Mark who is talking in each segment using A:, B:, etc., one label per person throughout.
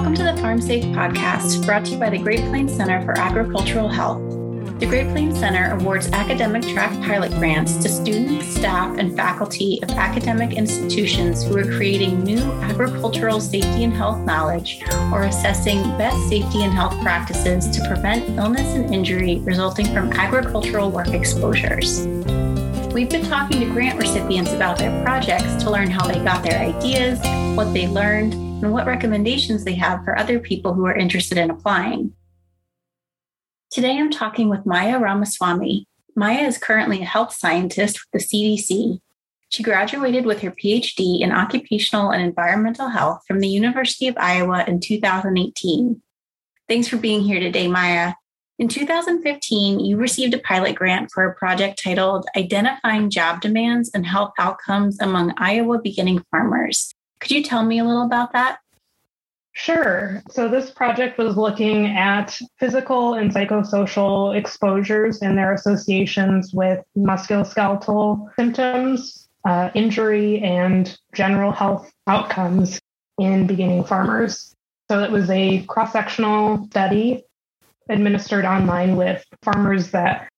A: Welcome to the Farm Safe podcast, brought to you by the Great Plains Center for Agricultural Health. The Great Plains Center awards academic track pilot grants to students, staff, and faculty of academic institutions who are creating new agricultural safety and health knowledge or assessing best safety and health practices to prevent illness and injury resulting from agricultural work exposures. We've been talking to grant recipients about their projects to learn how they got their ideas, what they learned, and what recommendations they have for other people who are interested in applying. Today, I'm talking with Maya Ramaswamy. Maya is currently a health scientist with the CDC. She graduated with her PhD in occupational and environmental health from the University of Iowa in 2018. Thanks for being here today, Maya. In 2015, you received a pilot grant for a project titled Identifying Job Demands and Health Outcomes Among Iowa Beginning Farmers. Could you tell me a little about that?
B: Sure. So, this project was looking at physical and psychosocial exposures and their associations with musculoskeletal symptoms, uh, injury, and general health outcomes in beginning farmers. So, it was a cross sectional study administered online with farmers that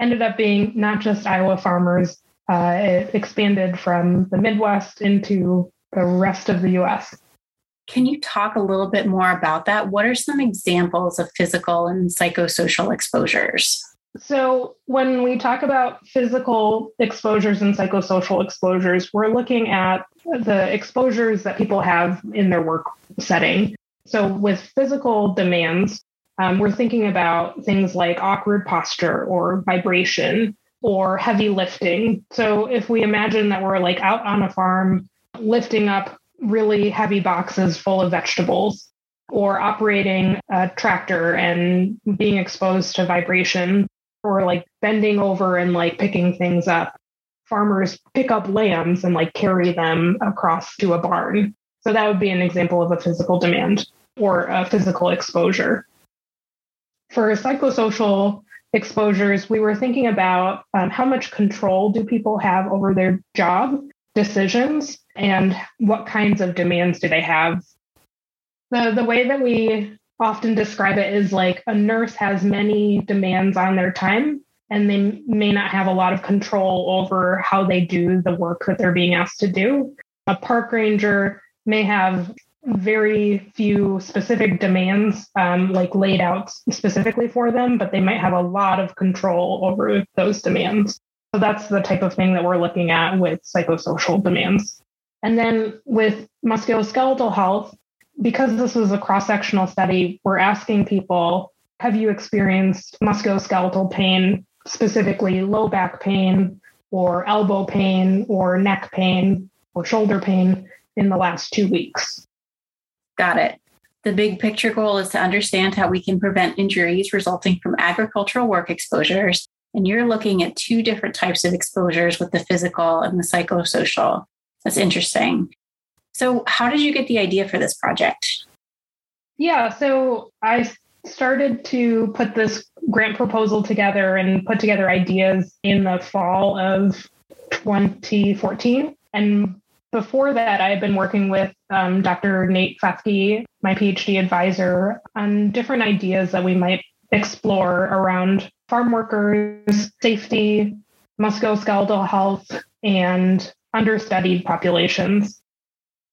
B: ended up being not just Iowa farmers, uh, it expanded from the Midwest into the rest of the US.
A: Can you talk a little bit more about that? What are some examples of physical and psychosocial exposures?
B: So, when we talk about physical exposures and psychosocial exposures, we're looking at the exposures that people have in their work setting. So, with physical demands, um, we're thinking about things like awkward posture or vibration or heavy lifting. So, if we imagine that we're like out on a farm lifting up really heavy boxes full of vegetables or operating a tractor and being exposed to vibration or like bending over and like picking things up. Farmers pick up lambs and like carry them across to a barn. So that would be an example of a physical demand or a physical exposure. For psychosocial exposures, we were thinking about um, how much control do people have over their job decisions and what kinds of demands do they have. The, the way that we often describe it is like a nurse has many demands on their time and they may not have a lot of control over how they do the work that they're being asked to do. A park ranger may have very few specific demands um, like laid out specifically for them, but they might have a lot of control over those demands. So that's the type of thing that we're looking at with psychosocial demands. And then with musculoskeletal health, because this was a cross sectional study, we're asking people have you experienced musculoskeletal pain, specifically low back pain, or elbow pain, or neck pain, or shoulder pain in the last two weeks?
A: Got it. The big picture goal is to understand how we can prevent injuries resulting from agricultural work exposures and you're looking at two different types of exposures with the physical and the psychosocial. That's interesting. So, how did you get the idea for this project?
B: Yeah, so I started to put this grant proposal together and put together ideas in the fall of 2014. And before that, I had been working with um, Dr. Nate Fethke, my PhD advisor, on different ideas that we might explore around farm workers, safety, musculoskeletal health, and understudied populations.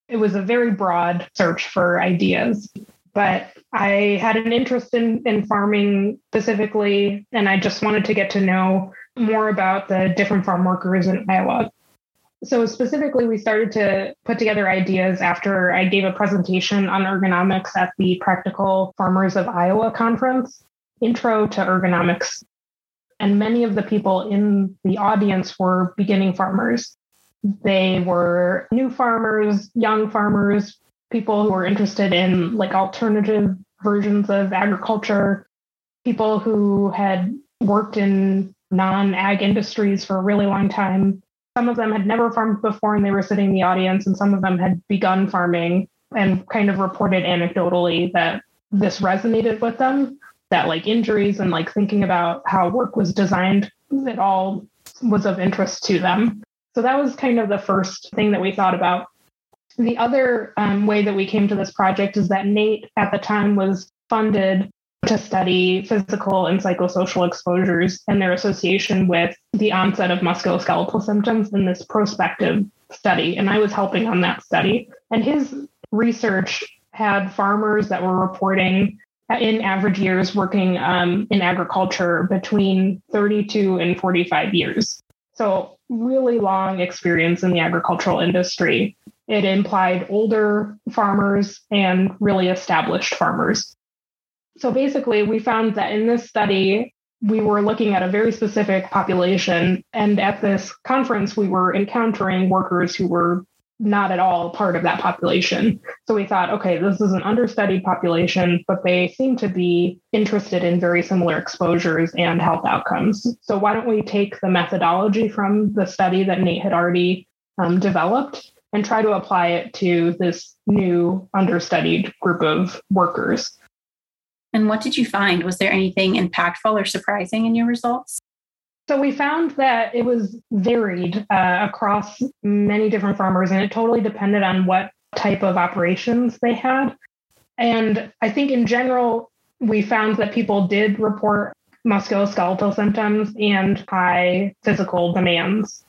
B: It was a very broad search for ideas, but I had an interest in, in farming specifically, and I just wanted to get to know more about the different farm workers in Iowa. So, specifically, we started to put together ideas after I gave a presentation on ergonomics at the Practical Farmers of Iowa conference, Intro to Ergonomics and many of the people in the audience were beginning farmers. They were new farmers, young farmers, people who were interested in like alternative versions of agriculture, people who had worked in non ag industries for a really long time. Some of them had never farmed before and they were sitting in the audience, and some of them had begun farming and kind of reported anecdotally that this resonated with them that like injuries and like thinking about how work was designed, it all was of interest to them. So that was kind of the first thing that we thought about. The other um, way that we came to this project is that NATE at the time was funded to study physical and psychosocial exposures and their association with the onset of musculoskeletal symptoms in this prospective study. And I was helping on that study. And his research had farmers that were reporting in average years working um, in agriculture between 32 and 45 years. So, really long experience in the agricultural industry. It implied older farmers and really established farmers. So, basically, we found that in this study, we were looking at a very specific population. And at this conference, we were encountering workers who were not at all part of that population. So we thought, okay, this is an understudied population, but they seem to be interested in very similar exposures and health outcomes. So why don't we take the methodology from the study that Nate had already um, developed and try to apply it to this new understudied group of workers?
A: And what did you find? Was there anything impactful or surprising in your results?
B: So we found that it was varied uh, across many different farmers, and it totally depended on what type of operations they had. And I think in general, we found that people did report musculoskeletal symptoms and high physical demands.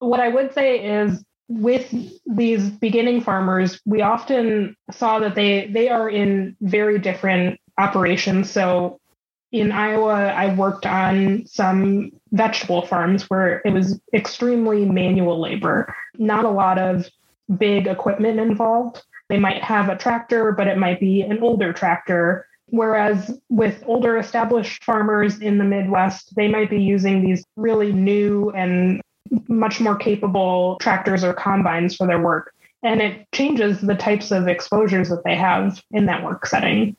B: What I would say is with these beginning farmers, we often saw that they they are in very different operations. So in Iowa, I worked on some vegetable farms where it was extremely manual labor, not a lot of big equipment involved. They might have a tractor, but it might be an older tractor. Whereas with older established farmers in the Midwest, they might be using these really new and much more capable tractors or combines for their work. And it changes the types of exposures that they have in that work setting.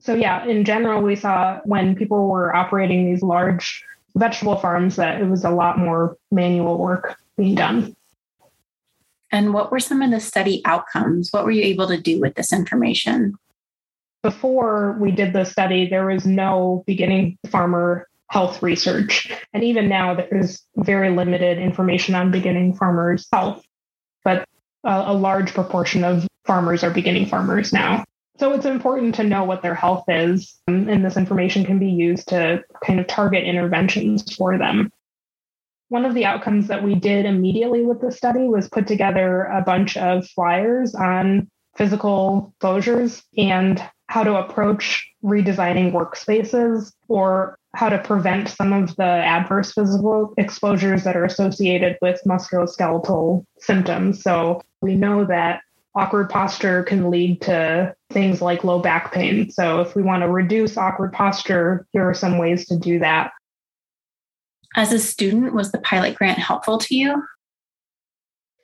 B: So, yeah, in general, we saw when people were operating these large vegetable farms that it was a lot more manual work being done.
A: And what were some of the study outcomes? What were you able to do with this information?
B: Before we did the study, there was no beginning farmer health research. And even now, there's very limited information on beginning farmers' health, but a, a large proportion of farmers are beginning farmers now. So it's important to know what their health is, um, and this information can be used to kind of target interventions for them. One of the outcomes that we did immediately with the study was put together a bunch of flyers on physical exposures and how to approach redesigning workspaces or how to prevent some of the adverse physical exposures that are associated with musculoskeletal symptoms. So we know that awkward posture can lead to things like low back pain. So, if we want to reduce awkward posture, here are some ways to do that.
A: As a student, was the pilot grant helpful to you?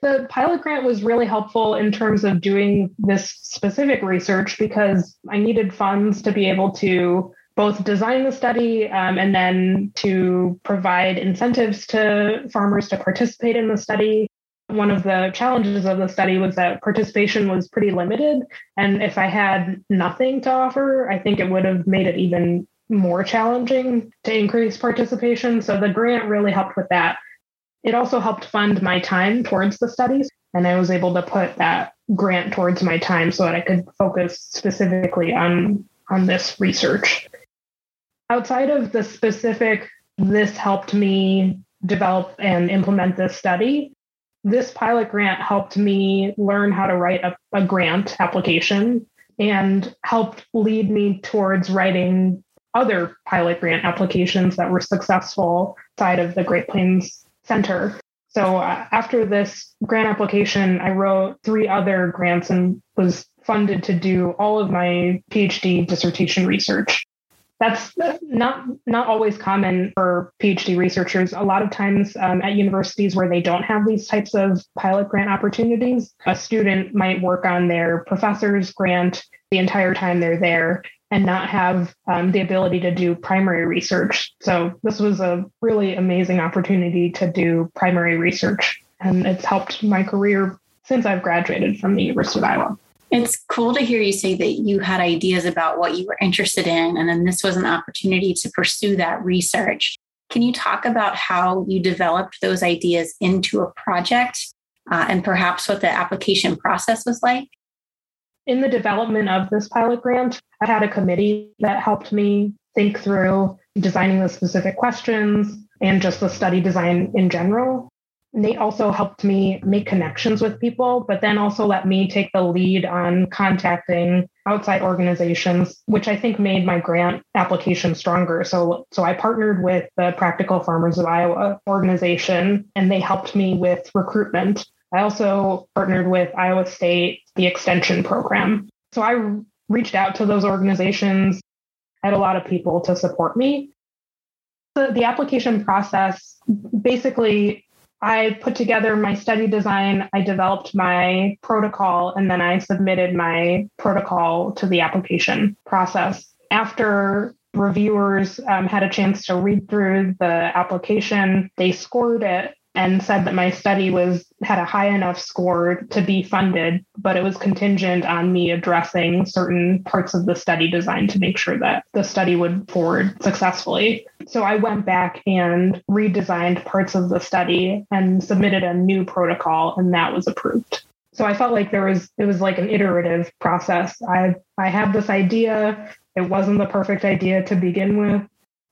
B: The pilot grant was really helpful in terms of doing this specific research because I needed funds to be able to both design the study um, and then to provide incentives to farmers to participate in the study one of the challenges of the study was that participation was pretty limited. And if I had nothing to offer, I think it would have made it even more challenging to increase participation. So the grant really helped with that. It also helped fund my time towards the studies. And I was able to put that grant towards my time so that I could focus specifically on, on this research. Outside of the specific, this helped me develop and implement this study, this pilot grant helped me learn how to write a, a grant application and helped lead me towards writing other pilot grant applications that were successful side of the Great Plains Center. So uh, after this grant application, I wrote three other grants and was funded to do all of my PhD dissertation research that's not not always common for PhD researchers. A lot of times um, at universities where they don't have these types of pilot grant opportunities, a student might work on their professor's grant the entire time they're there and not have um, the ability to do primary research. So this was a really amazing opportunity to do primary research, and it's helped my career since I've graduated from the University of Iowa.
A: It's cool to hear you say that you had ideas about what you were interested in, and then this was an opportunity to pursue that research. Can you talk about how you developed those ideas into a project uh, and perhaps what the application process was like?
B: In the development of this pilot grant, I had a committee that helped me think through designing the specific questions and just the study design in general. Nate also helped me make connections with people, but then also let me take the lead on contacting outside organizations, which I think made my grant application stronger. So, so I partnered with the Practical Farmers of Iowa organization, and they helped me with recruitment. I also partnered with Iowa State, the extension program. So I reached out to those organizations, I had a lot of people to support me. The, the application process basically I put together my study design, I developed my protocol, and then I submitted my protocol to the application process. After reviewers um, had a chance to read through the application, they scored it and said that my study was had a high enough score to be funded, but it was contingent on me addressing certain parts of the study design to make sure that the study would forward successfully. So I went back and redesigned parts of the study and submitted a new protocol, and that was approved. So I felt like there was it was like an iterative process. I I had this idea. It wasn't the perfect idea to begin with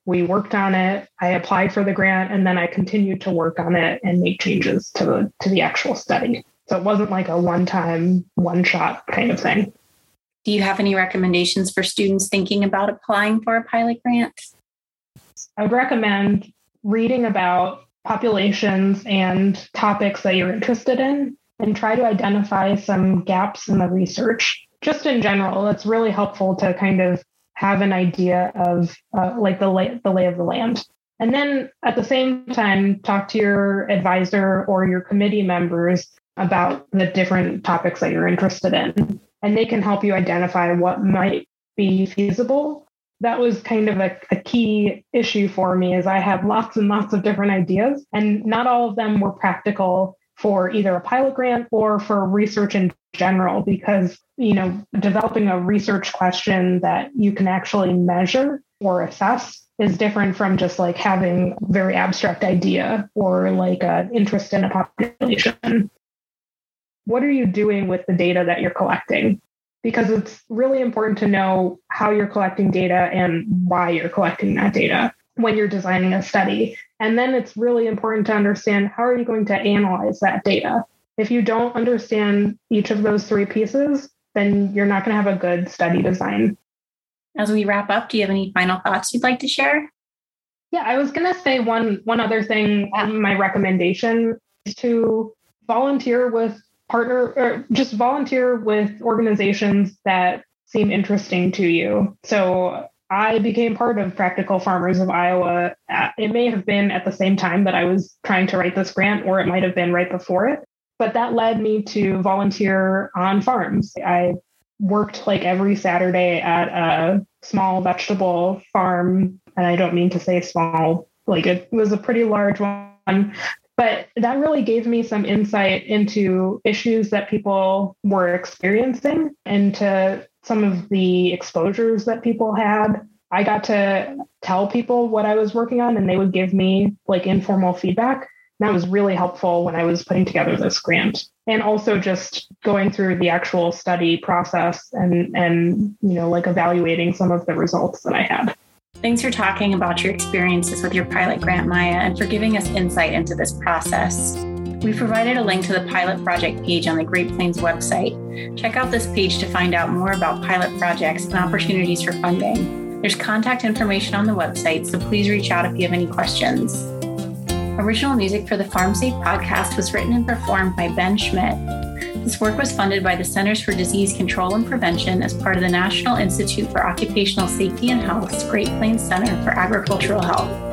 B: we worked on it i applied for the grant and then i continued to work on it and make changes to the to the actual study. So it wasn't like a one time one shot kind of thing.
A: Do you have any recommendations for students thinking about applying for a pilot grant?
B: I would recommend reading about populations and topics that you're interested in and try to identify some gaps in the research. Just in general it's really helpful to kind of have an idea of uh, like the lay, the lay of the land. And then at the same time, talk to your advisor or your committee members about the different topics that you're interested in. And they can help you identify what might be feasible. That was kind of a, a key issue for me is I had lots and lots of different ideas and not all of them were practical for either a pilot grant or for research in general because you know developing a research question that you can actually measure or assess is different from just like having a very abstract idea or like an interest in a population. What are you doing with the data that you're collecting? Because it's really important to know how you're collecting data and why you're collecting that data when you're designing a study. And then it's really important to understand how are you going to analyze that data? If you don't understand each of those three pieces, then you're not going to have a good study design.
A: As we wrap up, do you have any final thoughts you'd like to share?
B: Yeah, I was going to say one one other thing. My recommendation is to volunteer with partner or just volunteer with organizations that seem interesting to you. So I became part of Practical Farmers of Iowa. Uh, it may have been at the same time that I was trying to write this grant, or it might have been right before it. But that led me to volunteer on farms. I worked like every Saturday at a small vegetable farm. And I don't mean to say small, like it was a pretty large one. But that really gave me some insight into issues that people were experiencing and to some of the exposures that people had. I got to tell people what I was working on and they would give me like informal feedback. That was really helpful when I was putting together this grant. And also just going through the actual study process and and you know like evaluating some of the results that I had.
A: Thanks for talking about your experiences with your pilot grant, Maya, and for giving us insight into this process. We provided a link to the pilot project page on the Great Plains website. Check out this page to find out more about pilot projects and opportunities for funding. There's contact information on the website, so please reach out if you have any questions. Original music for the Farm Safe podcast was written and performed by Ben Schmidt. This work was funded by the Centers for Disease Control and Prevention as part of the National Institute for Occupational Safety and Health's Great Plains Center for Agricultural Health.